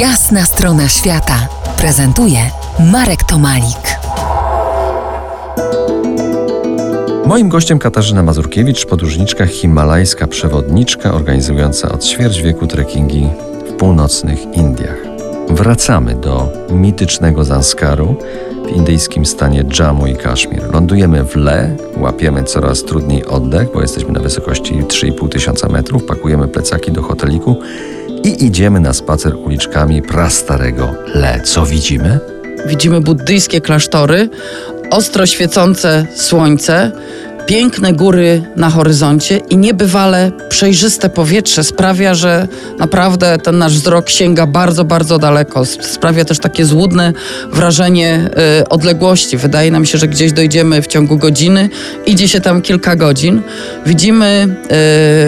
Jasna strona świata prezentuje Marek Tomalik. Moim gościem Katarzyna Mazurkiewicz, podróżniczka himalajska przewodniczka organizująca od ćwierć wieku trekkingi w północnych Indiach. Wracamy do mitycznego Zanskaru w indyjskim stanie Jammu i Kaszmir. Lądujemy w Le, łapiemy coraz trudniej oddech, bo jesteśmy na wysokości 3,5 tysiąca metrów, pakujemy plecaki do hoteliku i idziemy na spacer uliczkami prastarego Le. Co widzimy? Widzimy buddyjskie klasztory, ostro świecące słońce, piękne góry na horyzoncie i niebywale przejrzyste powietrze sprawia, że naprawdę ten nasz wzrok sięga bardzo, bardzo daleko. Sprawia też takie złudne wrażenie y, odległości. Wydaje nam się, że gdzieś dojdziemy w ciągu godziny, idzie się tam kilka godzin. Widzimy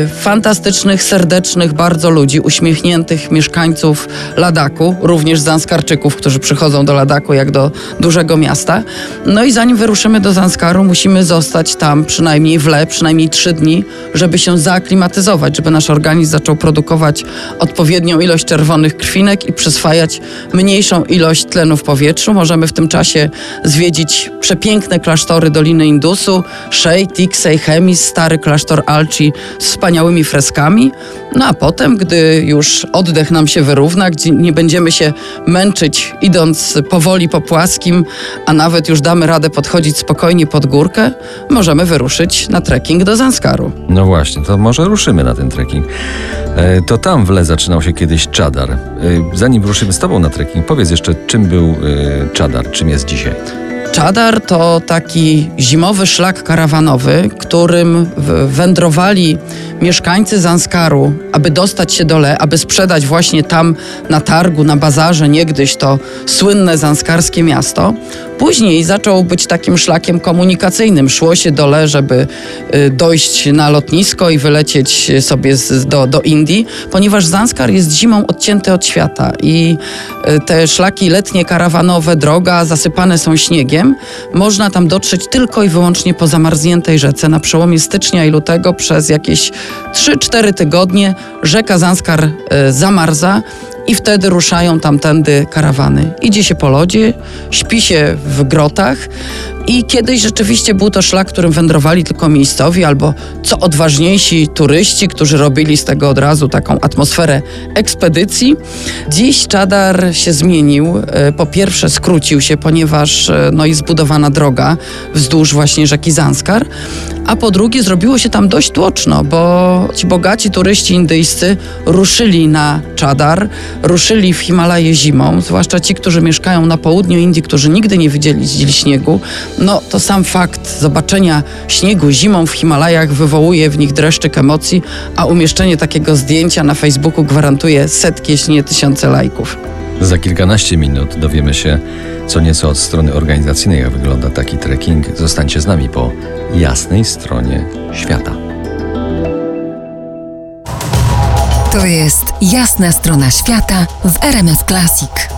y, fantastycznych, serdecznych bardzo ludzi, uśmiechniętych mieszkańców Ladaku, również Zanskarczyków, którzy przychodzą do Ladaku jak do dużego miasta. No i zanim wyruszymy do Zanskaru, musimy zostać tam przynajmniej w le, przynajmniej trzy dni, żeby się zaaklimatyzować, żeby nasz organizm zaczął produkować odpowiednią ilość czerwonych krwinek i przyswajać mniejszą ilość tlenu w powietrzu. Możemy w tym czasie zwiedzić przepiękne klasztory Doliny Indusu, Shei, Tiksei, Chemis, stary klasztor Alci z wspaniałymi freskami. No a potem, gdy już oddech nam się wyrówna, gdzie nie będziemy się męczyć idąc powoli po płaskim, a nawet już damy radę podchodzić spokojnie pod górkę, możemy wyruszyć wyruszyć na trekking do Zanskaru. No właśnie, to może ruszymy na ten trekking. E, to tam w Le zaczynał się kiedyś Czadar. E, zanim ruszymy z Tobą na trekking, powiedz jeszcze, czym był e, Czadar, czym jest dzisiaj? Czadar to taki zimowy szlak karawanowy, którym wędrowali mieszkańcy Zanskaru, aby dostać się do Le, aby sprzedać właśnie tam na targu, na bazarze, niegdyś to słynne zanskarskie miasto. Później zaczął być takim szlakiem komunikacyjnym. Szło się do Le, żeby y, dojść na lotnisko i wylecieć sobie do, do Indii, ponieważ Zanskar jest zimą odcięty od świata i y, te szlaki letnie karawanowe, droga zasypane są śniegiem. Można tam dotrzeć tylko i wyłącznie po zamarzniętej rzece. Na przełomie stycznia i lutego przez jakieś 3-4 tygodnie rzeka Zanskar y, zamarza i wtedy ruszają tamtędy karawany. Idzie się po lodzie, śpi się w grotach i kiedyś rzeczywiście był to szlak, którym wędrowali tylko miejscowi albo co odważniejsi turyści, którzy robili z tego od razu taką atmosferę ekspedycji. Dziś Czadar się zmienił. E, po pierwsze skrócił się, ponieważ e, no, jest zbudowana droga wzdłuż właśnie rzeki Zanskar, a po drugie zrobiło się tam dość tłoczno, bo ci bogaci turyści indyjscy ruszyli na Czadar, ruszyli w Himalaje zimą, zwłaszcza ci, którzy mieszkają na południu Indii, którzy nigdy nie widzieli śniegu, no to sam fakt zobaczenia śniegu zimą w Himalajach wywołuje w nich dreszczyk emocji, a umieszczenie takiego zdjęcia na Facebooku gwarantuje setki, jeśli nie tysiące lajków. Za kilkanaście minut dowiemy się co nieco od strony organizacyjnej, jak wygląda taki trekking. Zostańcie z nami po jasnej stronie świata. To jest jasna strona świata w RMS Classic.